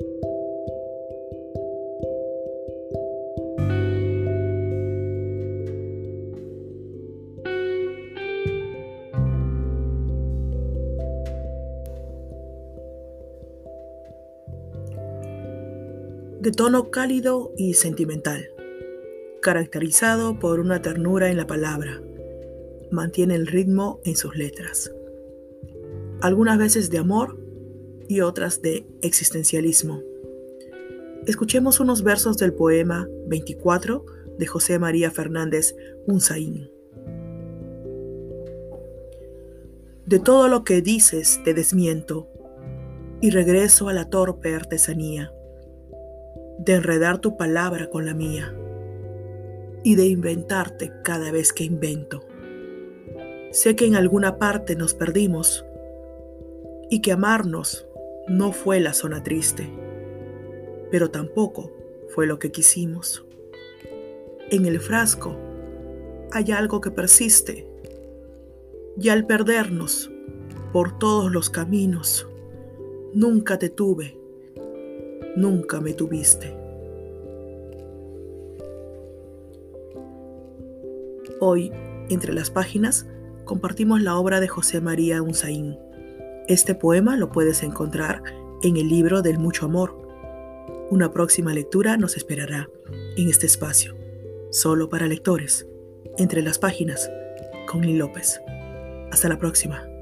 de tono cálido y sentimental, caracterizado por una ternura en la palabra. Mantiene el ritmo en sus letras. Algunas veces de amor y otras de existencialismo. Escuchemos unos versos del poema 24 de José María Fernández Unzaín. De todo lo que dices te desmiento y regreso a la torpe artesanía de enredar tu palabra con la mía y de inventarte cada vez que invento. Sé que en alguna parte nos perdimos y que amarnos no fue la zona triste, pero tampoco fue lo que quisimos. En el frasco hay algo que persiste y al perdernos por todos los caminos, nunca te tuve nunca me tuviste. Hoy, entre las páginas, compartimos la obra de José María Unzaín. Este poema lo puedes encontrar en el libro del mucho amor. Una próxima lectura nos esperará en este espacio, solo para lectores, entre las páginas, con Lil López. Hasta la próxima.